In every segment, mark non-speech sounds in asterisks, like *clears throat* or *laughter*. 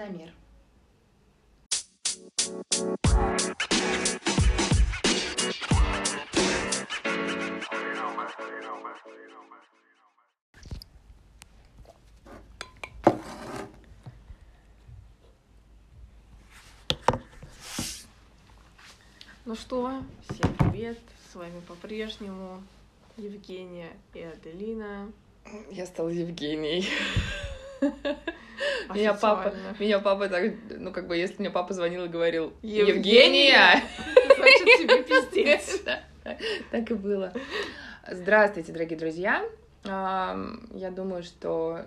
Замер. Ну что, всем привет, с вами по-прежнему Евгения и Аделина. Я стала Евгенией. *laughs* *laughs* Меня папа, меня папа так, ну как бы, если мне папа звонил и говорил Евгения? *laughs* Значит, тебе пиздец. *laughs* так и было. Здравствуйте, дорогие друзья. Я думаю, что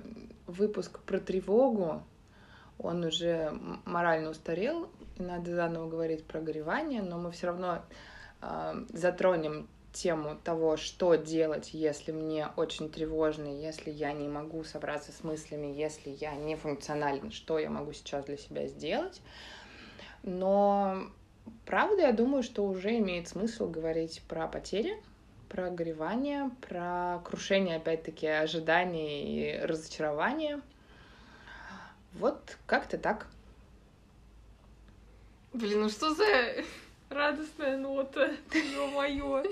выпуск про тревогу, он уже морально устарел, и надо заново говорить про горевание, но мы все равно затронем тему того, что делать, если мне очень тревожно, если я не могу собраться с мыслями, если я не функционален, что я могу сейчас для себя сделать. Но правда, я думаю, что уже имеет смысл говорить про потери, про горевание, про крушение, опять-таки, ожиданий и разочарования. Вот как-то так. Блин, ну что за радостная нота, ё-моё.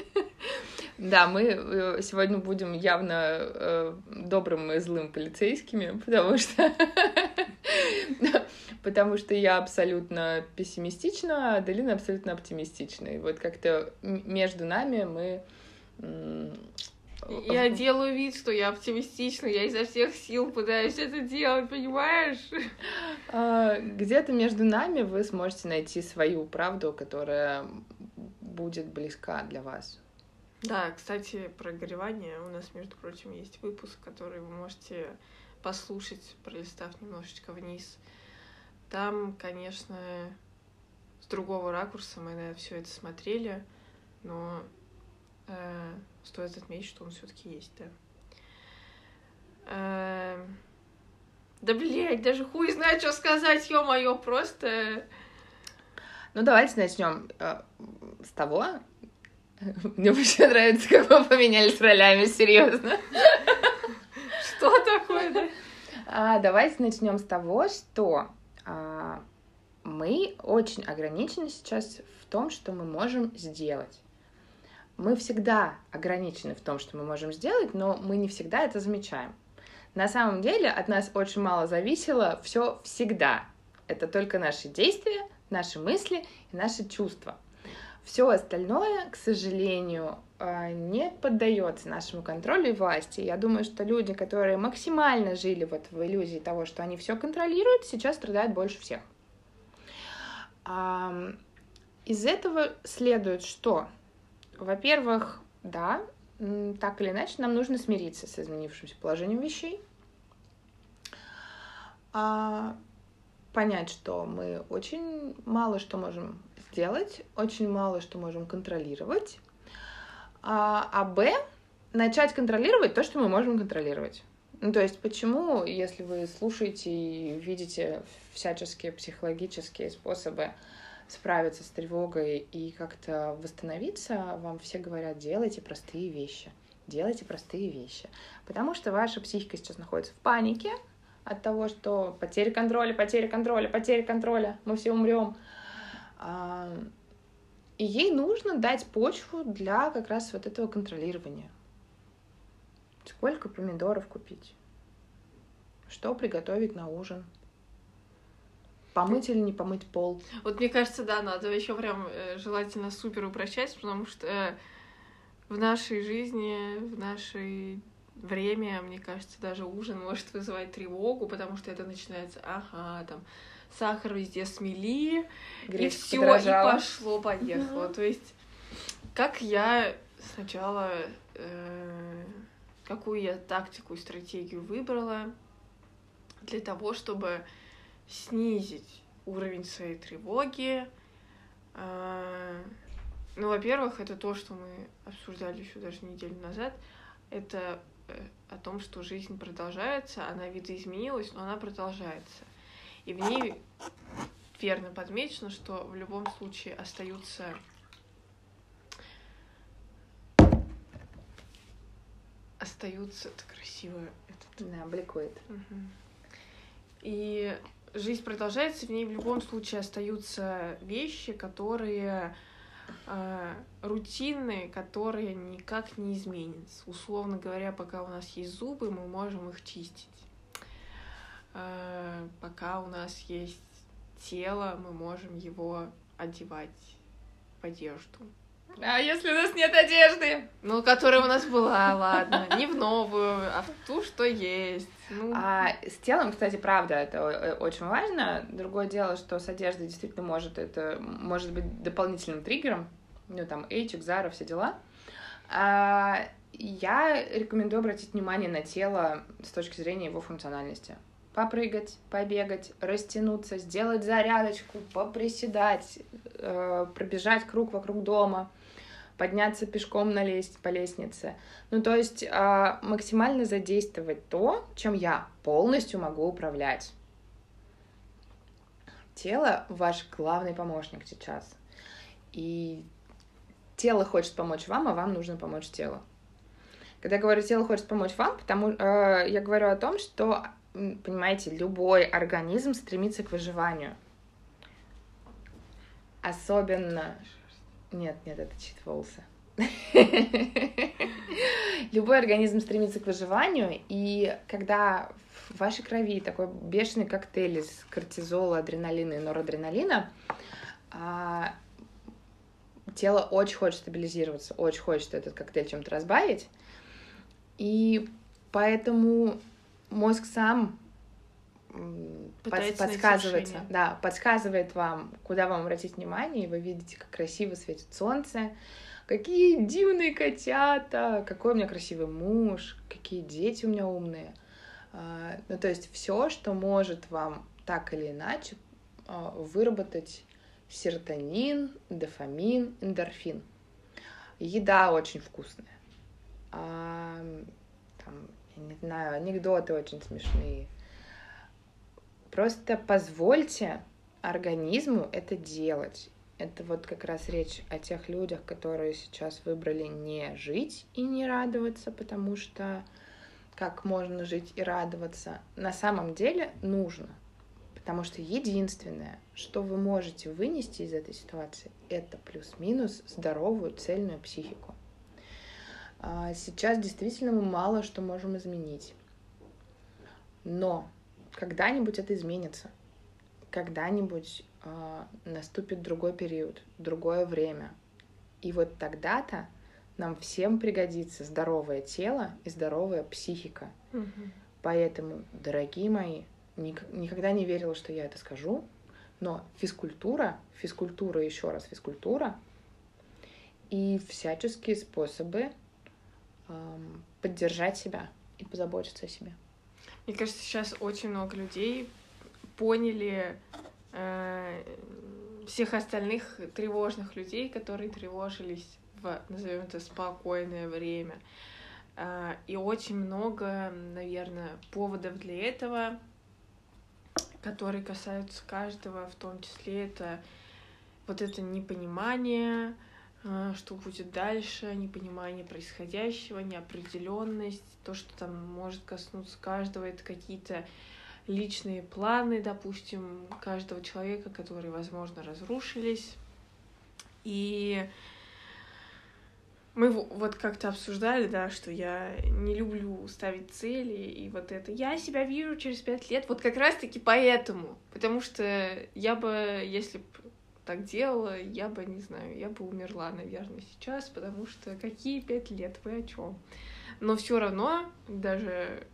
Да, мы э, сегодня будем явно э, добрым и злым полицейскими, потому что потому что я абсолютно пессимистична, а Аделина абсолютно оптимистична. И вот как-то между нами мы Я делаю вид, что я оптимистична, я изо всех сил пытаюсь это делать, понимаешь? А, Где-то между нами вы сможете найти свою правду, которая будет близка для вас. Да, кстати, про горевание у нас, между прочим, есть выпуск, который вы можете послушать, пролистав немножечко вниз. Там, конечно, с другого ракурса мы на все это смотрели, но э, стоит отметить, что он все-таки есть, да. Э, да, блядь, даже хуй знает, что сказать, ё-моё, просто... Ну, давайте начнем э, с того. *laughs* Мне вообще нравится, как мы поменялись ролями, серьезно. *laughs* Что такое, да? А, давайте начнем с того, что а, мы очень ограничены сейчас в том, что мы можем сделать. Мы всегда ограничены в том, что мы можем сделать, но мы не всегда это замечаем. На самом деле от нас очень мало зависело все всегда. Это только наши действия, наши мысли и наши чувства. Все остальное, к сожалению, э, не поддается нашему контролю и власти. Я думаю, что люди, которые максимально жили вот в иллюзии того, что они все контролируют, сейчас страдают больше всех. Из этого следует, что, во-первых, да, так или иначе, нам нужно смириться с изменившимся положением вещей, А, понять, что мы очень мало что можем сделать, очень мало что можем контролировать, а, а б, начать контролировать то, что мы можем контролировать. Ну, то есть, почему, если вы слушаете и видите всяческие психологические способы справиться с тревогой и как-то восстановиться, вам все говорят, делайте простые вещи, делайте простые вещи. Потому что ваша психика сейчас находится в панике от того, что потеря контроля, потеря контроля, потеря контроля, мы все умрем. А, И ей нужно дать почву для как раз вот этого контролирования. Сколько помидоров купить? Что приготовить на ужин? Помыть или не помыть пол? Вот мне кажется, да, надо еще прям э, желательно супер упрощать, потому что э, в нашей жизни, в наше время, мне кажется, даже ужин может вызывать тревогу, потому что это начинается, ага, там сахар везде смели, и Гречка все, и пошло, поехало. То есть, как я сначала, э, какую я тактику и стратегию выбрала для того, чтобы снизить уровень своей тревоги. А, Ну, во-первых, это то, что мы обсуждали еще даже неделю назад. Это э, о том, что жизнь продолжается, она видоизменилась, но она продолжается. И в ней верно подмечено, что в любом случае остаются остаются это красиво этот Да, бликует. Мгм. И жизнь продолжается, в ней в любом случае остаются вещи, которые э, рутинные, которые никак не изменятся. Условно говоря, пока у нас есть зубы, мы можем их чистить. Э, пока у нас есть тело, мы можем его одевать в одежду. А если у нас нет одежды? Ну, которая у нас была, ладно. Не в новую, а в ту, что есть. Ну. А с телом, кстати, правда, это очень важно. Другое дело, что с одеждой действительно может это может быть дополнительным триггером. Ну, там, Эйчик, Зара, все дела. А, я рекомендую обратить внимание на тело с точки зрения его функциональности попрыгать, побегать, растянуться, сделать зарядочку, поприседать, э, пробежать круг вокруг дома, подняться пешком на лесть, по лестнице. Ну, то есть э, максимально задействовать то, чем я полностью могу управлять. Тело — ваш главный помощник сейчас. И тело хочет помочь вам, а вам нужно помочь телу. Когда я говорю тело хочет помочь вам, потому э, я говорю о том, что понимаете, любой организм стремится к выживанию. Особенно... Нет, нет, это чит. Любой организм стремится к выживанию, и когда в вашей крови такой бешеный коктейль из кортизола, адреналина и норадреналина, а, тело очень хочет стабилизироваться, очень хочет этот коктейль чем-то разбавить, и поэтому мозг сам Пытается подсказывает, да, подсказывает вам, куда вам обратить внимание, и вы видите, как красиво светит солнце, какие дивные котята, какой у меня красивый муж, какие дети у меня умные. А, ну, то есть все, что может вам так или иначе а, выработать серотонин, дофамин, эндорфин. Еда очень вкусная. А, там, не знаю, анекдоты очень смешные. Просто позвольте организму это делать. Это вот как раз речь о тех людях, которые сейчас выбрали не жить и не радоваться, потому что как можно жить и радоваться, на самом деле нужно. Потому что единственное, что вы можете вынести из этой ситуации, это плюс-минус здоровую, цельную психику. А, сейчас действительно мы мало что можем изменить. Но когда-нибудь это изменится. Когда-нибудь э, наступит другой период, другое время. И вот тогда-то нам всем пригодится здоровое тело и здоровая психика. Угу. Поэтому, дорогие мои, ник- никогда не верила, что я это скажу, но физкультура, физкультура, еще раз физкультура и всяческие способы поддержать себя и позаботиться о себе. Мне кажется, сейчас очень много людей поняли э, всех остальных тревожных людей, которые тревожились в, назовем это, спокойное время. Э, и очень много, наверное, поводов для этого, которые касаются каждого, в том числе это вот это непонимание, что будет дальше, непонимание происходящего, неопределенность, то, что там может коснуться каждого, это какие-то личные планы, допустим, каждого человека, которые, возможно, разрушились. И мы вот как-то обсуждали, да, что я не люблю ставить цели, и вот это. Я себя вижу через пять лет, вот как раз-таки поэтому, потому что я бы, если бы так делала, я бы, не знаю, я бы умерла, наверное, сейчас, потому что какие пять лет, вы о чем? Но все равно, даже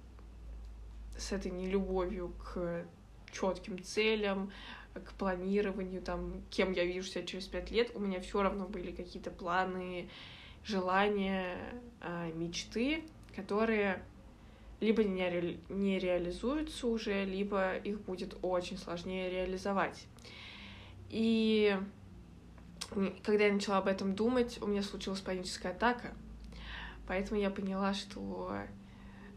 с этой нелюбовью к четким целям, к планированию, там, кем я вижу себя через пять лет, у меня все равно были какие-то планы, желания, а, мечты, которые либо не, ре... не реализуются уже, либо их будет очень сложнее реализовать. И когда я начала об этом думать, у меня случилась паническая атака. Поэтому я поняла, что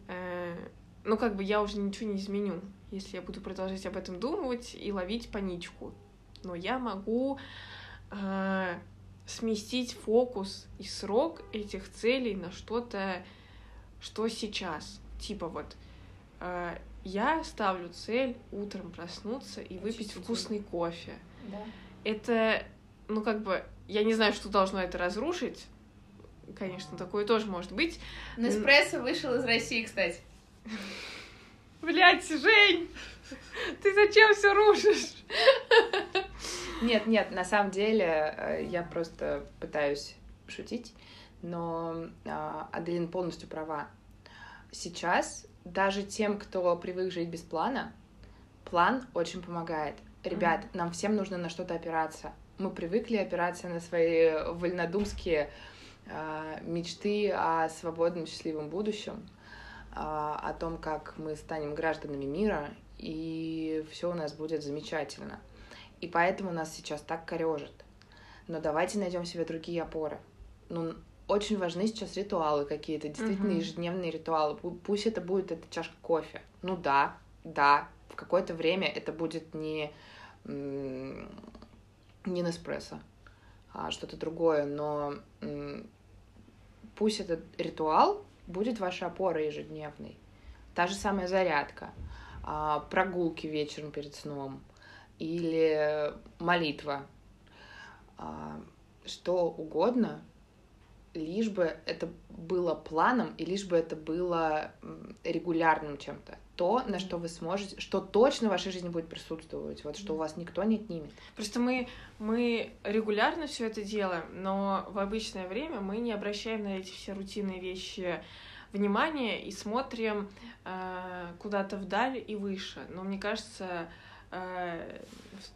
э, ну как бы я уже ничего не изменю, если я буду продолжать об этом думать и ловить паничку. Но я могу э, сместить фокус и срок этих целей на что-то, что сейчас. Типа вот, э, я ставлю цель утром проснуться и выпить Чистить вкусный кофе. Да. Это, ну как бы, я не знаю, что должно это разрушить. Конечно, такое тоже может быть. Неспрессо вышел из России, кстати. Блять, Жень, ты зачем все рушишь? Нет, нет, на самом деле э, я просто пытаюсь шутить, но а, Аделин полностью права. Сейчас даже тем, кто привык жить без плана, план очень помогает. Ребят, mm-hmm. нам всем нужно на что-то опираться. Мы привыкли опираться на свои вольнодумские э, мечты о свободном, счастливом будущем, э, о том, как мы станем гражданами мира, и все у нас будет замечательно. И поэтому нас сейчас так корежит. Но давайте найдем себе другие опоры. Ну, очень важны сейчас ритуалы какие-то, действительно uh-huh. ежедневные ритуалы. Пусть это будет эта чашка кофе. Ну да, да, в какое-то время это будет не, не Неспрессо, а что-то другое, но пусть этот ритуал будет вашей опорой ежедневной. Та же самая зарядка, а, прогулки вечером перед сном или молитва, а, что угодно, лишь бы это было планом и лишь бы это было регулярным чем-то. То, на что вы сможете, что точно в вашей жизни будет присутствовать, вот что у вас никто не отнимет. Просто мы, мы регулярно все это делаем, но в обычное время мы не обращаем на эти все рутинные вещи внимания и смотрим э, куда-то вдаль и выше. Но мне кажется, э,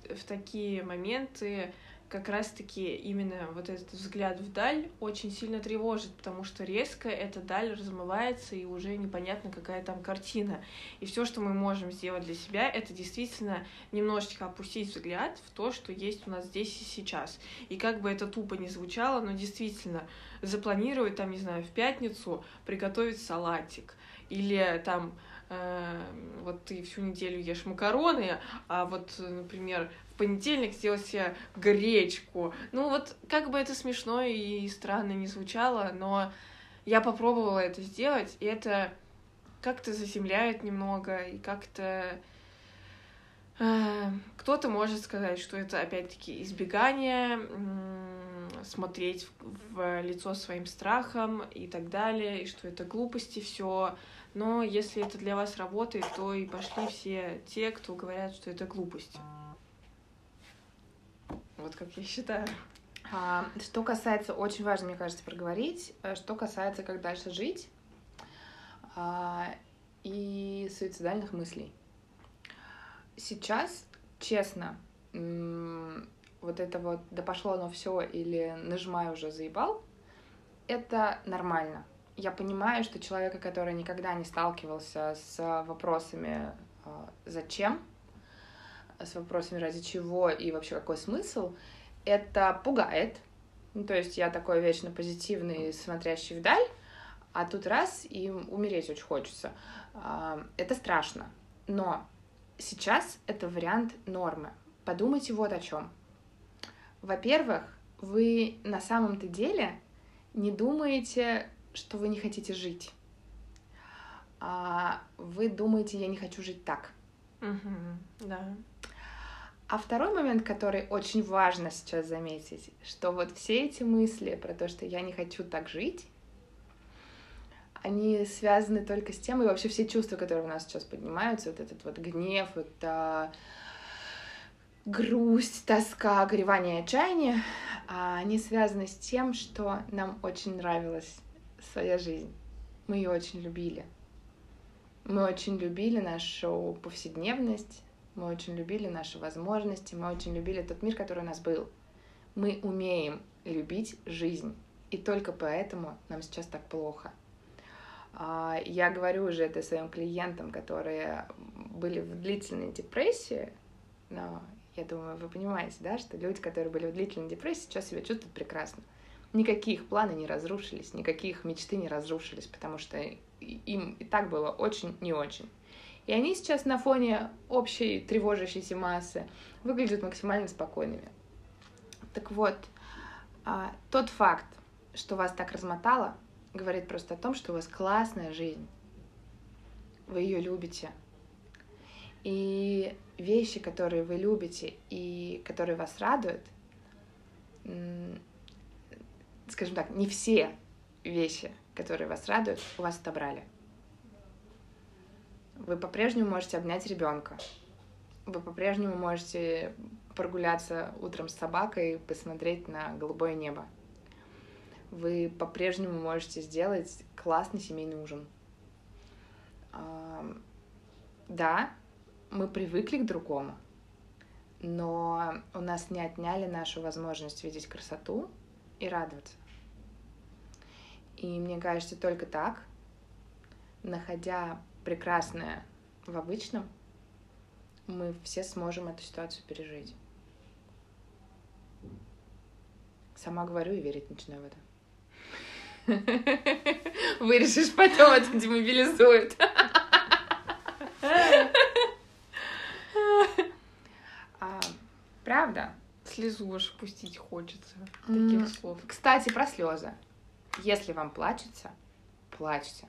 в, в такие моменты как раз-таки именно вот этот взгляд вдаль очень сильно тревожит, потому что резко эта даль размывается, и уже непонятно, какая там картина. И все, что мы можем сделать для себя, это действительно немножечко опустить взгляд в то, что есть у нас здесь и сейчас. И как бы это тупо не звучало, но действительно запланировать там, не знаю, в пятницу приготовить салатик, или там э, вот ты всю неделю ешь макароны, а вот, например, понедельник сделать себе гречку. Ну вот как бы это смешно и странно не звучало, но я попробовала это сделать, и это как-то заземляет немного, и как-то э, кто-то может сказать, что это опять-таки избегание, смотреть в, лицо своим страхам и так далее, и что это глупости все. Но если это для вас работает, то и пошли все те, кто говорят, что это глупость. Вот как я считаю. А, что касается, очень важно, мне кажется, проговорить, э, что касается, как дальше жить а, и суицидальных мыслей. Сейчас, честно, вот это вот да пошло оно все или нажимаю уже заебал, это нормально. Я понимаю, что человека, который никогда не сталкивался с вопросами э, зачем, с вопросами ради чего и вообще какой смысл, это пугает. Ну, то есть я такой вечно позитивный, смотрящий вдаль, а тут раз и умереть очень хочется. А, это страшно. Но сейчас это вариант нормы. Подумайте вот о чем. Во-первых, вы на самом-то деле не думаете, что вы не хотите жить. А вы думаете, я не хочу жить так. Угу, да. А второй момент, который очень важно сейчас заметить, что вот все эти мысли про то, что я не хочу так жить, они связаны только с тем, и вообще все чувства, которые у нас сейчас поднимаются, вот этот вот гнев, это грусть, тоска, горевание, отчаяние, а они связаны с тем, что нам очень нравилась своя жизнь. Мы ее очень любили. Мы очень любили нашу повседневность, мы очень любили наши возможности, мы очень любили тот мир, который у нас был. Мы умеем любить жизнь, и только поэтому нам сейчас так плохо. А, я говорю уже это своим клиентам, которые были в длительной депрессии, но я думаю, вы понимаете, да, что люди, которые были в длительной депрессии, сейчас себя чувствуют прекрасно. Никаких планы не разрушились, никаких мечты не разрушились, потому что им и так было очень не очень. И они сейчас на фоне общей тревожащейся массы выглядят максимально спокойными. Так вот, а, тот факт, что вас так размотало, говорит просто о том, что у вас классная жизнь. Вы ее любите. И вещи, которые вы любите и которые вас радуют, скажем так, не все вещи, которые вас радуют, у вас отобрали. Вы по-прежнему можете обнять ребенка. Вы по-прежнему можете прогуляться утром с собакой и посмотреть на голубое небо. Вы по-прежнему можете сделать классный семейный ужин. Да, мы привыкли к другому, но у нас не отняли нашу возможность видеть красоту и радоваться. И мне кажется, только так, находя прекрасное в обычном, мы все сможем эту ситуацию пережить. Сама говорю и верить начинаю в это. *laughs* Вырежешь потом это демобилизует. А, правда? Слезу аж пустить хочется таких слов. Кстати, про слезы. Если вам плачется, плачьте.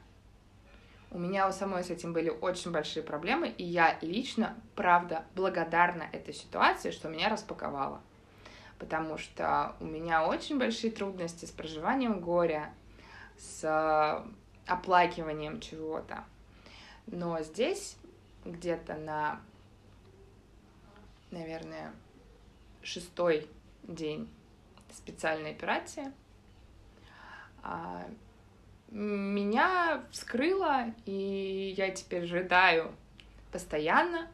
У меня у самой с этим были очень большие проблемы, и я лично, правда, благодарна этой ситуации, что меня распаковала. Потому что у меня очень большие трудности с проживанием горя, с оплакиванием чего-то. Но здесь где-то на, наверное, шестой день специальной операции а, меня вскрыло, и я теперь рыдаю постоянно.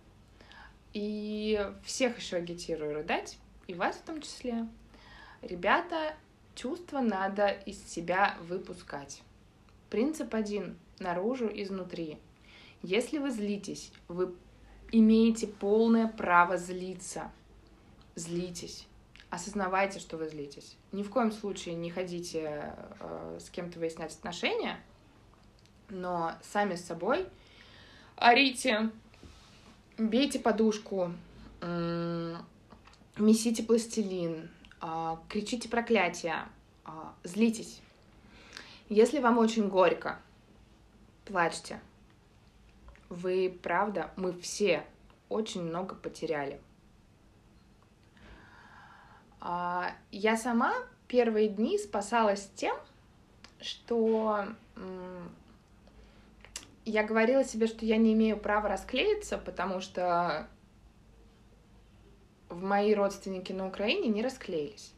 И всех еще агитирую рыдать, и вас в том числе. Ребята, чувства надо из себя выпускать. Принцип один — наружу, изнутри. Если вы злитесь, вы имеете полное право злиться. Злитесь осознавайте, что вы злитесь. Ни в коем случае не ходите э, с кем-то выяснять отношения, но сами с собой орите, бейте подушку, э, месите пластилин, э, кричите проклятия, э, злитесь. Если вам очень горько, плачьте. Вы, правда, мы все очень много потеряли. А, я сама первые дни спасалась тем, что я говорила себе, что я не имею права расклеиться, потому что в мои родственники на Украине не расклеились.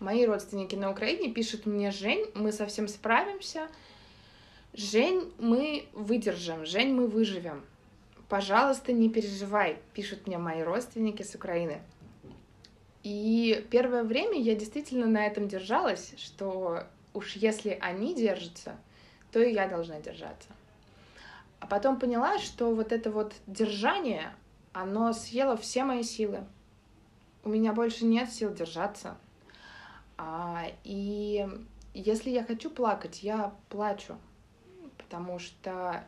Мои родственники на Украине пишут мне, Жень, мы совсем справимся, Жень, мы выдержим, Жень, мы выживем. Пожалуйста, не переживай, пишут мне мои родственники с Украины. И первое время я действительно на этом держалась, что уж если они держатся, то и я должна держаться. А потом поняла, что вот это вот держание, оно съело все мои силы. У меня больше нет сил держаться. А, и если я хочу плакать, я плачу. Потому что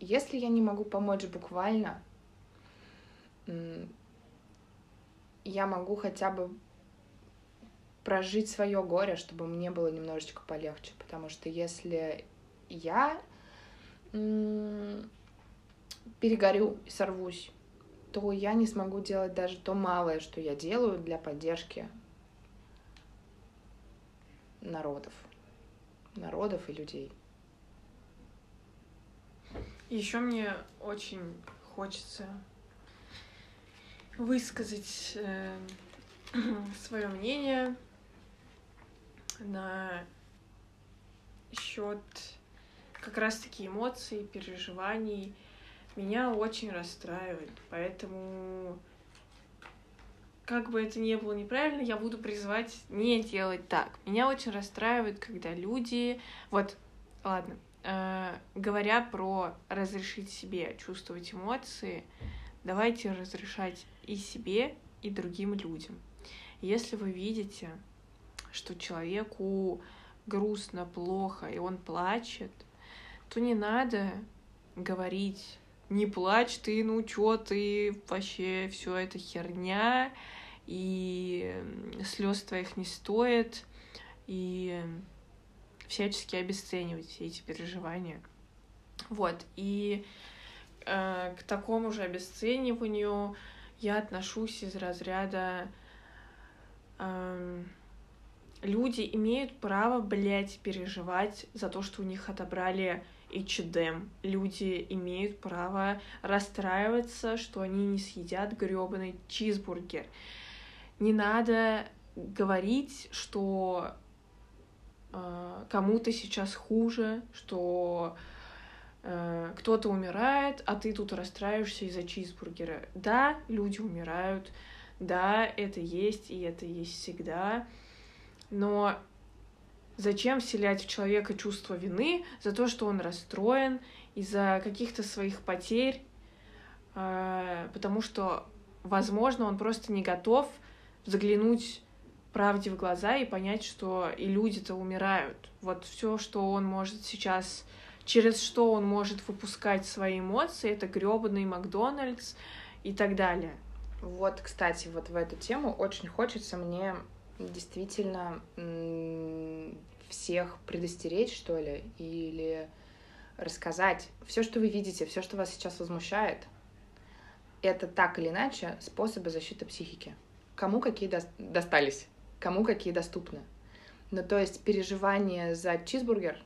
если я не могу помочь буквально, я могу хотя бы прожить свое горе, чтобы мне было немножечко полегче. Потому что если я перегорю и сорвусь, то я не смогу делать даже то малое, что я делаю для поддержки народов, народов и людей. Еще мне очень хочется высказать э, *clears throat* свое мнение на счет как раз-таки эмоций, переживаний. Меня очень расстраивает, поэтому как бы это ни было неправильно, я буду призывать не делать так. Меня очень расстраивает, когда люди... Вот, ладно, э, говоря про разрешить себе чувствовать эмоции, давайте разрешать и себе, и другим людям. Если вы видите, что человеку грустно, плохо, и он плачет, то не надо говорить, не плачь ты, ну чё ты, вообще все это херня, и слез твоих не стоит, и всячески обесценивать эти переживания. Вот, и э, к такому же обесцениванию я отношусь из разряда э, люди имеют право, блядь, переживать за то, что у них отобрали H&M. Люди имеют право расстраиваться, что они не съедят грёбаный чизбургер. Не надо говорить, что э, кому-то сейчас хуже, что э, кто-то умирает, а ты тут расстраиваешься из-за чизбургера. Да, люди умирают, да, это есть, и это есть всегда, но зачем вселять в человека чувство вины за то, что он расстроен из-за каких-то своих потерь, э, потому что, возможно, он просто не готов заглянуть правде в глаза и понять, что и люди-то умирают. Вот все, что он может сейчас, через что он может выпускать свои эмоции, это гребаный Макдональдс и так далее. Вот, кстати, вот в эту тему очень хочется мне действительно всех предостеречь, что ли, или рассказать. Все, что вы видите, все, что вас сейчас возмущает, это так или иначе способы защиты психики. Кому какие до... достались, кому какие доступны. Ну, то есть переживание за чизбургер,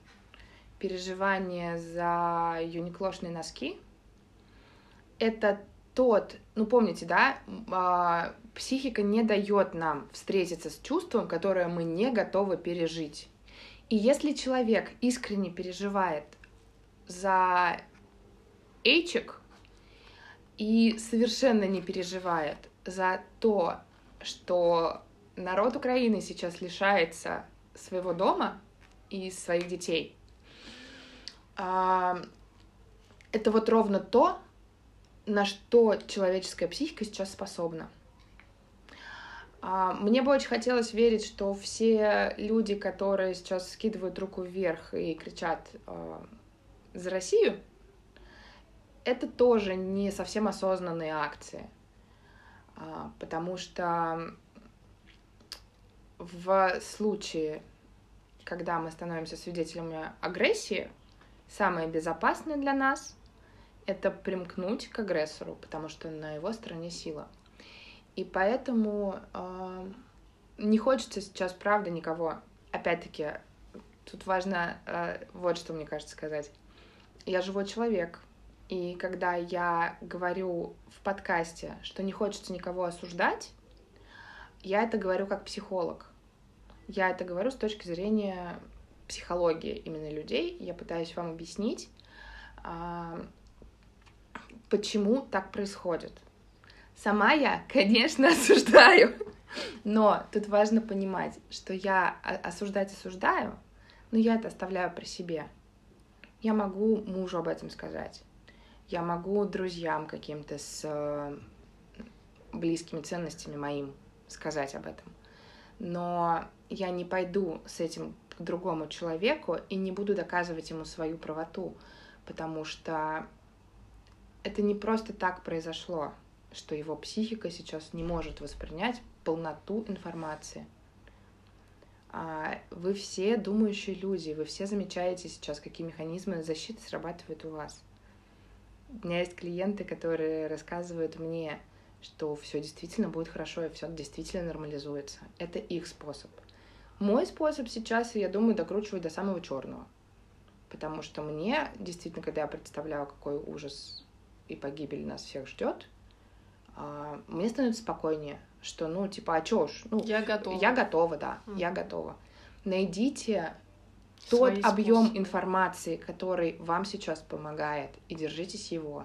переживание за юниклошные носки — это тот, ну помните, да, а, психика не дает нам встретиться с чувством, которое мы не готовы пережить. И если человек искренне переживает за эйчик и совершенно не переживает за то, что народ Украины сейчас лишается своего дома и своих детей, это вот ровно то, на что человеческая психика сейчас способна. А, мне бы очень хотелось верить, что все люди, которые сейчас скидывают руку вверх и кричат э, за Россию, это тоже не совсем осознанные акции. А, потому что в случае, когда мы становимся свидетелями агрессии, самое безопасное для нас — это примкнуть к агрессору, потому что на его стороне сила — и поэтому э, не хочется сейчас, правда, никого. Опять-таки, тут важно э, вот что мне кажется сказать. Я живой человек, и когда я говорю в подкасте, что не хочется никого осуждать, я это говорю как психолог. Я это говорю с точки зрения психологии именно людей. Я пытаюсь вам объяснить, э, почему так происходит. Сама я, *laughs* конечно, осуждаю, но тут важно понимать, что я осуждать осуждаю, но я это оставляю при себе. Я могу мужу об этом сказать. Я могу друзьям каким-то с э, близкими ценностями моим сказать об этом. Но я не пойду с этим к другому человеку и не буду доказывать ему свою правоту, потому что это не просто так произошло что его психика сейчас не может воспринять полноту информации. А вы все думающие люди, вы все замечаете сейчас, какие механизмы защиты срабатывают у вас. У меня есть клиенты, которые рассказывают мне, что все действительно будет хорошо и все действительно нормализуется. Это их способ. Мой способ сейчас, я думаю, докручивать до самого черного. Потому что мне действительно, когда я представляю, какой ужас и погибель нас всех ждет, а, мне становится спокойнее, что, ну, типа, а чё ж? Ну, я готова. Я готова, да, mm. я готова. Найдите Свои тот объем информации, который вам сейчас помогает, и держитесь его.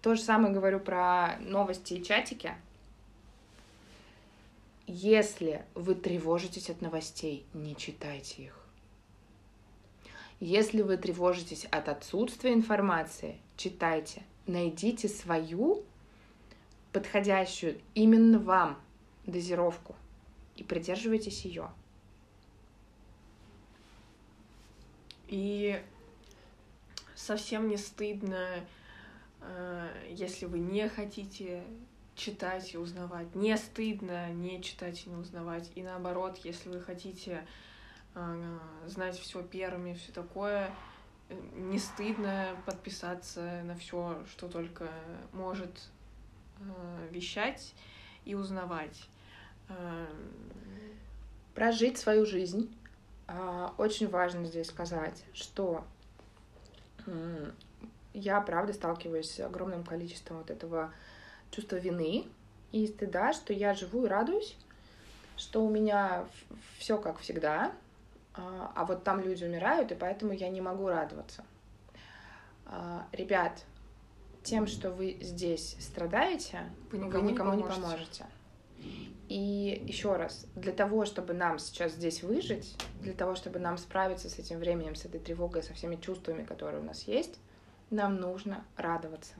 То же самое говорю про новости и чатики. Если вы тревожитесь от новостей, не читайте их. Если вы тревожитесь от отсутствия информации, читайте. Найдите свою подходящую именно вам дозировку и придерживайтесь ее. И совсем не стыдно, э, если вы не хотите читать и узнавать. Не стыдно не читать и не узнавать. И наоборот, если вы хотите э, знать все первыми, все такое, не стыдно подписаться на все, что только может э, вещать и узнавать. Э, Прожить свою жизнь. А, очень важно здесь сказать, что я, правда, сталкиваюсь с огромным количеством вот этого чувства вины и стыда, что я живу и радуюсь, что у меня все как всегда, а, а вот там люди умирают, и поэтому я не могу радоваться. А, ребят, тем, что вы здесь страдаете, вы никому, вы никому не, поможете. не поможете. И еще раз, для того, чтобы нам сейчас здесь выжить, для того, чтобы нам справиться с этим временем, с этой тревогой, со всеми чувствами, которые у нас есть, нам нужно радоваться.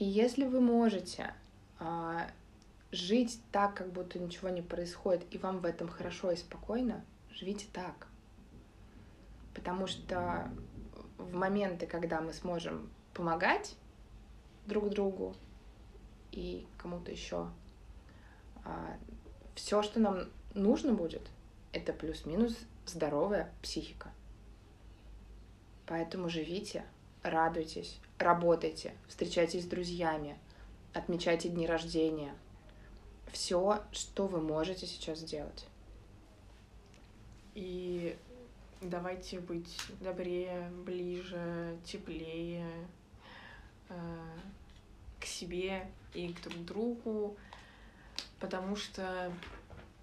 И если вы можете а, жить так, как будто ничего не происходит, и вам в этом хорошо и спокойно, живите так. Потому что в моменты, когда мы сможем помогать друг другу и кому-то еще, а, все, что нам нужно будет, это плюс-минус здоровая психика. Поэтому живите, радуйтесь, работайте, встречайтесь с друзьями, отмечайте дни рождения. Все, что вы можете сейчас сделать. И давайте быть добрее, ближе, теплее э, к себе и к друг другу, потому что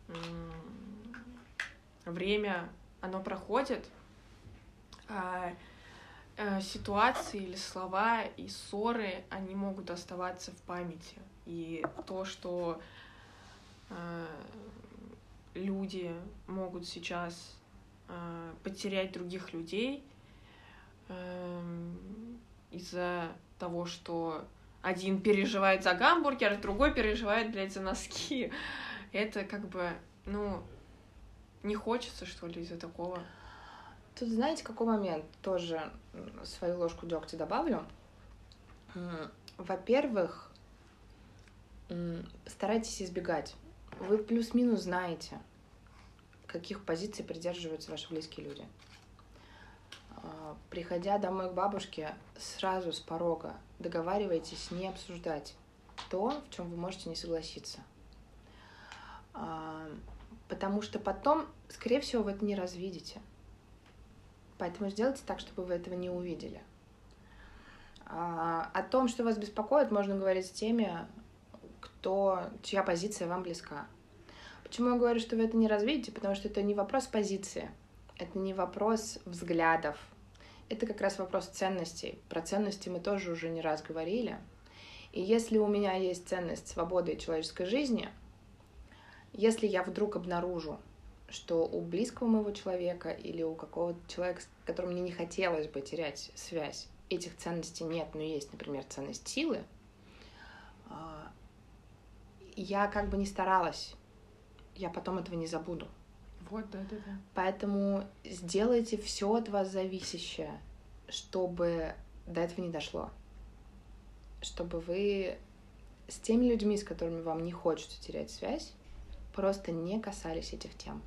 э, время, оно проходит, а э, ситуации или слова и ссоры, они могут оставаться в памяти. И то, что э, люди могут сейчас э, потерять других людей э, из-за того, что один переживает за гамбургер, другой переживает, блядь, за носки. *laughs* Это как бы, ну, не хочется, что ли, из-за такого. Тут знаете, какой момент? Тоже свою ложку дегтя добавлю. Во-первых, старайтесь избегать. Вы плюс-минус знаете, каких позиций придерживаются ваши близкие люди. А, приходя домой к бабушке, сразу с порога договаривайтесь не обсуждать то, в чем вы можете не согласиться. А, потому что потом, скорее всего, вы это не развидите. Поэтому сделайте так, чтобы вы этого не увидели. А, о том, что вас беспокоит, можно говорить с теми, кто, чья позиция вам близка. Почему я говорю, что вы это не развидите? Потому что это не вопрос позиции, это не вопрос взглядов, это как раз вопрос ценностей. Про ценности мы тоже уже не раз говорили. И если у меня есть ценность свободы и человеческой жизни, если я вдруг обнаружу, что у близкого моего человека или у какого-то человека, с которым мне не хотелось бы терять связь, этих ценностей нет, но есть, например, ценность силы, а, я как бы не старалась, я потом этого не забуду. Вот, да, да, да. Поэтому сделайте все от вас зависящее, чтобы до этого не дошло. Чтобы вы с теми людьми, с которыми вам не хочется терять связь, просто не касались этих тем.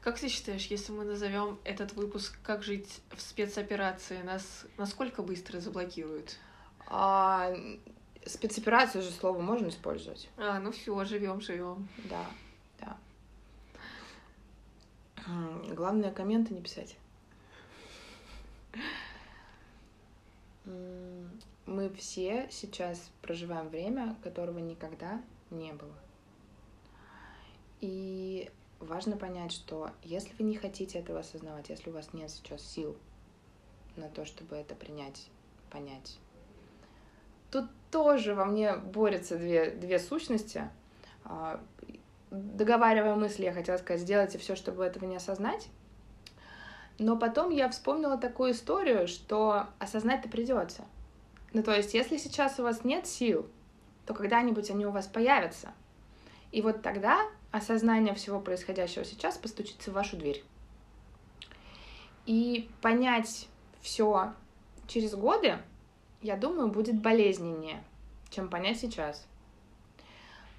Как ты считаешь, если мы назовем этот выпуск «Как жить в спецоперации», нас насколько быстро заблокируют? А, спецоперацию же слово можно использовать. А, ну все, живем, живем. Да, да. Главное, комменты не писать. Мы все сейчас проживаем время, которого никогда не было. И важно понять, что если вы не хотите этого осознавать, если у вас нет сейчас сил на то, чтобы это принять, понять, тут тоже во мне борются две, две сущности. А, договаривая мысли, я хотела сказать, сделайте все, чтобы этого не осознать. Но потом я вспомнила такую историю, что осознать-то придется. Ну, то есть, если сейчас у вас нет сил, то когда-нибудь они у вас появятся. И вот тогда осознание всего происходящего сейчас постучится в вашу дверь. И понять все через годы, я думаю, будет болезненнее, чем понять сейчас.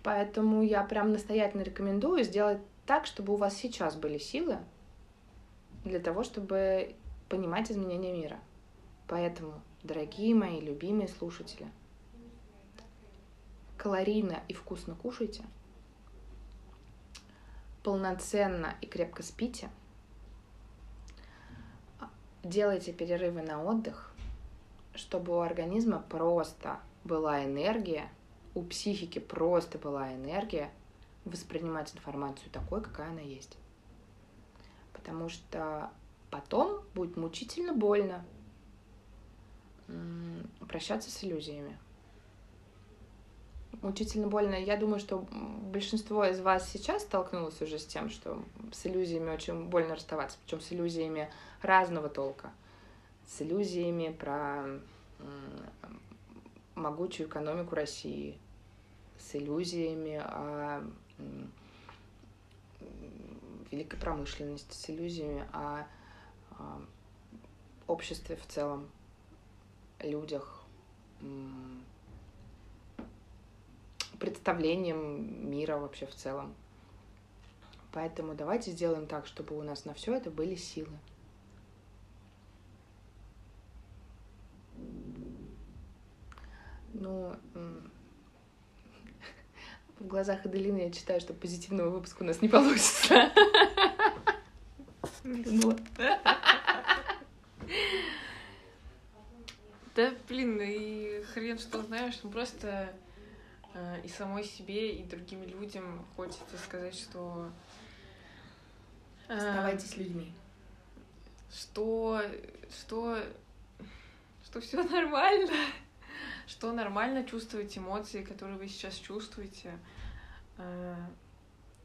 Поэтому я прям настоятельно рекомендую сделать так, чтобы у вас сейчас были силы для того, чтобы понимать изменения мира. Поэтому, дорогие мои любимые слушатели, калорийно и вкусно кушайте, полноценно и крепко спите, делайте перерывы на отдых, чтобы у организма просто была энергия, у психики просто была энергия воспринимать информацию такой, какая она есть. Потому что потом будет мучительно больно прощаться с иллюзиями. Мучительно больно. Я думаю, что большинство из вас сейчас столкнулось уже с тем, что с иллюзиями очень больно расставаться, причем с иллюзиями разного толка. С иллюзиями про могучую экономику России, с иллюзиями о великой промышленности, с иллюзиями о, обществе в целом, людях, представлением мира вообще в целом. Поэтому давайте сделаем так, чтобы у нас на все это были силы. Ну, *laughs* в глазах Аделины я читаю, что позитивного выпуска у нас не получится. *laughs* Да, блин, и хрен что знаешь, ну просто и самой себе, и другим людям хочется сказать, что... Э, Оставайтесь людьми. Что, что, что все *laughs* нормально что нормально чувствовать эмоции, которые вы сейчас чувствуете, э,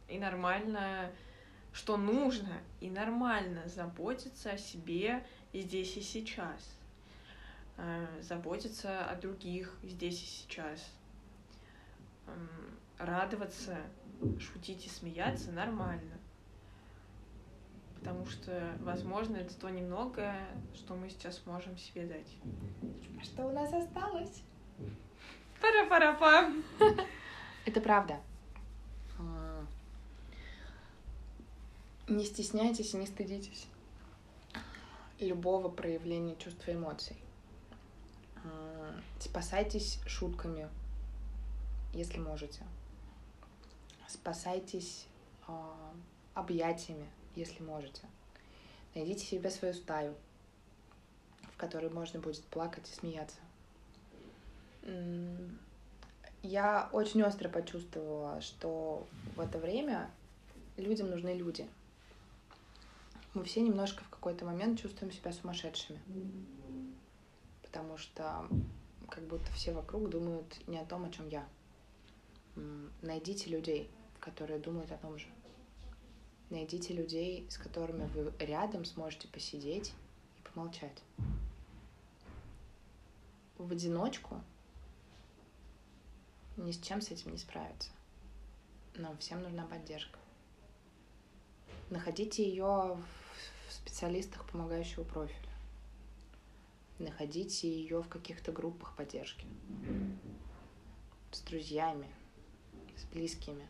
и нормально, что нужно, и нормально заботиться о себе здесь и сейчас, э, заботиться о других здесь и сейчас, радоваться, шутить и смеяться нормально. Потому что, возможно, это то немногое, что мы сейчас можем себе дать. А что у нас осталось? Пара-пара-пам. Это правда. А, не стесняйтесь и не стыдитесь любого проявления чувств и эмоций. А, спасайтесь шутками, если можете. Спасайтесь а, объятиями, если можете. Найдите себе свою стаю, в которой можно будет плакать и смеяться я очень остро почувствовала, что в это время людям нужны люди. Мы все немножко в какой-то момент чувствуем себя сумасшедшими. Потому что как будто все вокруг думают не о том, о чем я. Найдите людей, которые думают о том же. Найдите людей, с которыми вы рядом сможете посидеть и помолчать. В одиночку ни с чем с этим не справиться. Но всем нужна поддержка. Находите ее в специалистах помогающего профиля. Находите ее в каких-то группах поддержки. С друзьями, с близкими.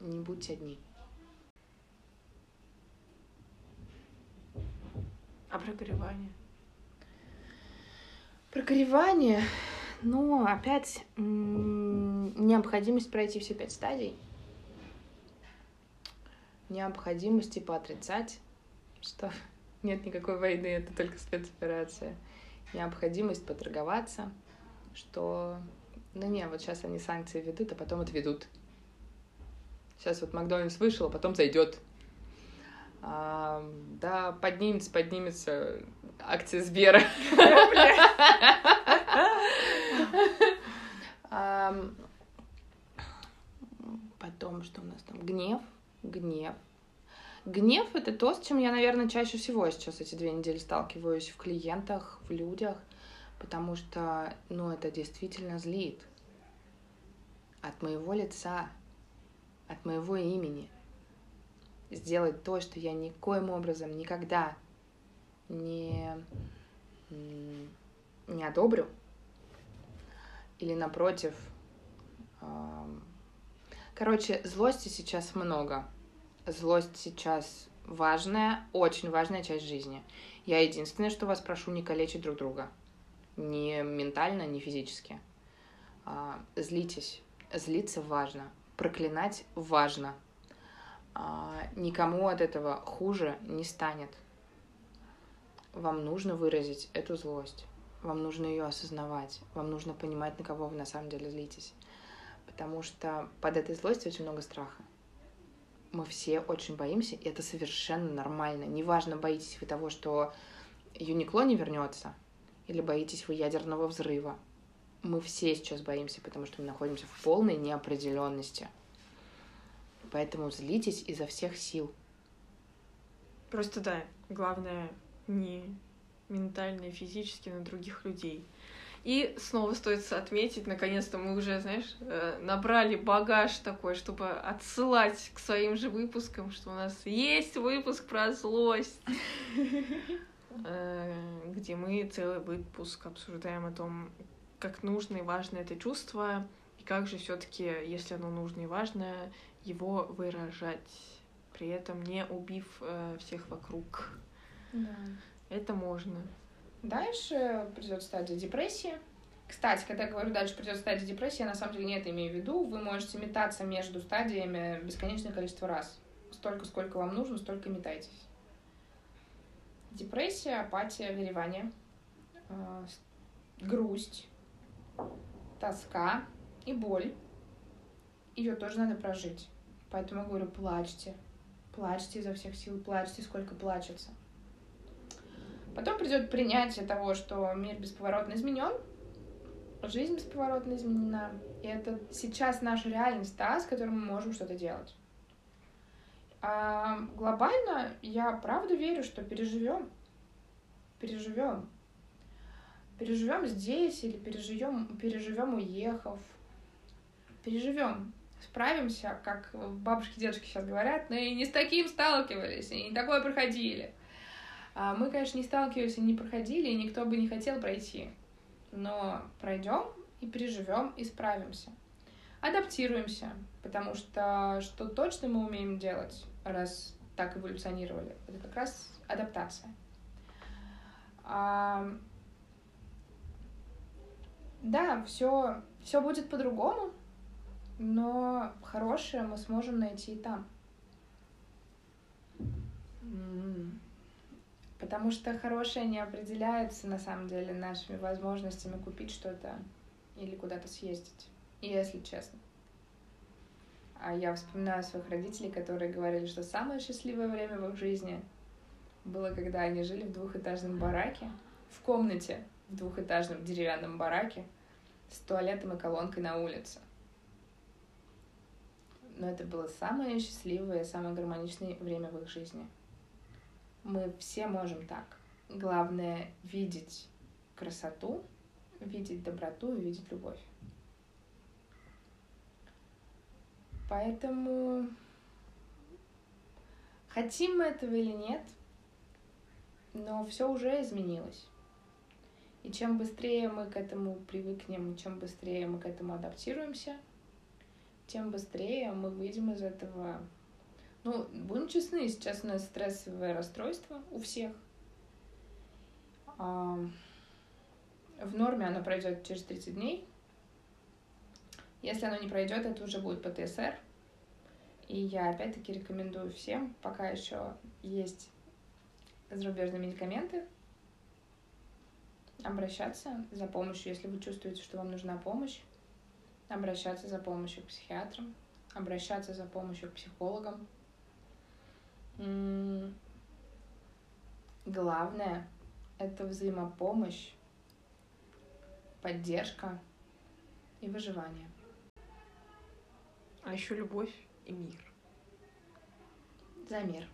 Не будьте одни. А прогревание? Прогревание ну, опять необходимость пройти все пять стадий. Необходимость типа отрицать, что *laughs* нет никакой войны, это только спецоперация. Необходимость поторговаться, что ну не, вот сейчас они санкции ведут, а потом отведут. Сейчас вот Макдональдс вышел, а потом зайдет. А, да, поднимется, поднимется акция Сбера. Потом, что у нас там? Гнев. Гнев. Гнев — это то, с чем я, наверное, чаще всего сейчас эти две недели сталкиваюсь в клиентах, в людях, потому что, ну, это действительно злит. От моего лица, от моего имени. Сделать то, что я никоим образом никогда не, не одобрю, или напротив. Короче, злости сейчас много. Злость сейчас важная, очень важная часть жизни. Я единственное, что вас прошу, не калечить друг друга. Ни ментально, ни физически. А, злитесь. Злиться важно. Проклинать важно. А, никому от этого хуже не станет. Вам нужно выразить эту злость. Вам нужно ее осознавать. Вам нужно понимать, на кого вы на самом деле злитесь. Потому что под этой злостью очень много страха мы все очень боимся, и это совершенно нормально. Неважно, боитесь вы того, что Юникло не вернется, или боитесь вы ядерного взрыва. Мы все сейчас боимся, потому что мы находимся в полной неопределенности. Поэтому злитесь изо всех сил. Просто да, главное не ментально и физически на других людей. И снова стоит отметить, наконец-то мы уже, знаешь, э, набрали багаж такой, чтобы отсылать к своим же выпускам, что у нас есть выпуск про злость, где мы целый выпуск обсуждаем о том, как нужно и важно это чувство, и как же все-таки, если оно нужно и важно, его выражать, при этом не убив э, всех вокруг. Да. Это можно. Дальше придет стадия депрессии. Кстати, когда я говорю дальше придет стадия депрессии, я на самом деле не это имею в виду. Вы можете метаться между стадиями бесконечное количество раз. Столько, сколько вам нужно, столько метайтесь. Депрессия, апатия, горевание, э, грусть, тоска и боль. Ее тоже надо прожить. Поэтому я говорю, плачьте. Плачьте изо всех сил, плачьте, сколько плачется. Потом придет принятие того, что мир бесповоротно изменен, жизнь бесповоротно изменена, и это сейчас наша реальность, та, с которой мы можем что-то делать. А глобально я правда верю, что переживем, переживем, переживем здесь или переживем, переживем уехав, переживем, справимся, как бабушки, дедушки сейчас говорят, но и не с таким сталкивались, и не такое проходили. А мы, конечно, не сталкивались и не проходили, и никто бы не хотел пройти. Но пройдем и переживем, и справимся. Адаптируемся, потому что что точно мы умеем делать, раз так эволюционировали, это как раз адаптация. А, да, все, все будет по-другому, но хорошее мы сможем найти и там. Потому что хорошее не определяется на самом деле нашими возможностями купить что-то или куда-то съездить, если честно. А я вспоминаю своих родителей, которые говорили, что самое счастливое время в их жизни было, когда они жили в двухэтажном бараке, в комнате в двухэтажном деревянном бараке с туалетом и колонкой на улице. Но это было самое счастливое, самое гармоничное время в их жизни — мы все можем так. Главное видеть красоту, видеть доброту и видеть любовь. Поэтому хотим мы этого или нет, но все уже изменилось. И чем быстрее мы к этому привыкнем, чем быстрее мы к этому адаптируемся, тем быстрее мы выйдем из этого ну, будем честны, сейчас у нас стрессовое расстройство у всех. В норме оно пройдет через 30 дней. Если оно не пройдет, это уже будет ПТСР. И я опять-таки рекомендую всем, пока еще есть зарубежные медикаменты, обращаться за помощью, если вы чувствуете, что вам нужна помощь, обращаться за помощью к психиатрам, обращаться за помощью к психологам, Главное — это взаимопомощь, поддержка и выживание. А еще любовь и мир. За мир.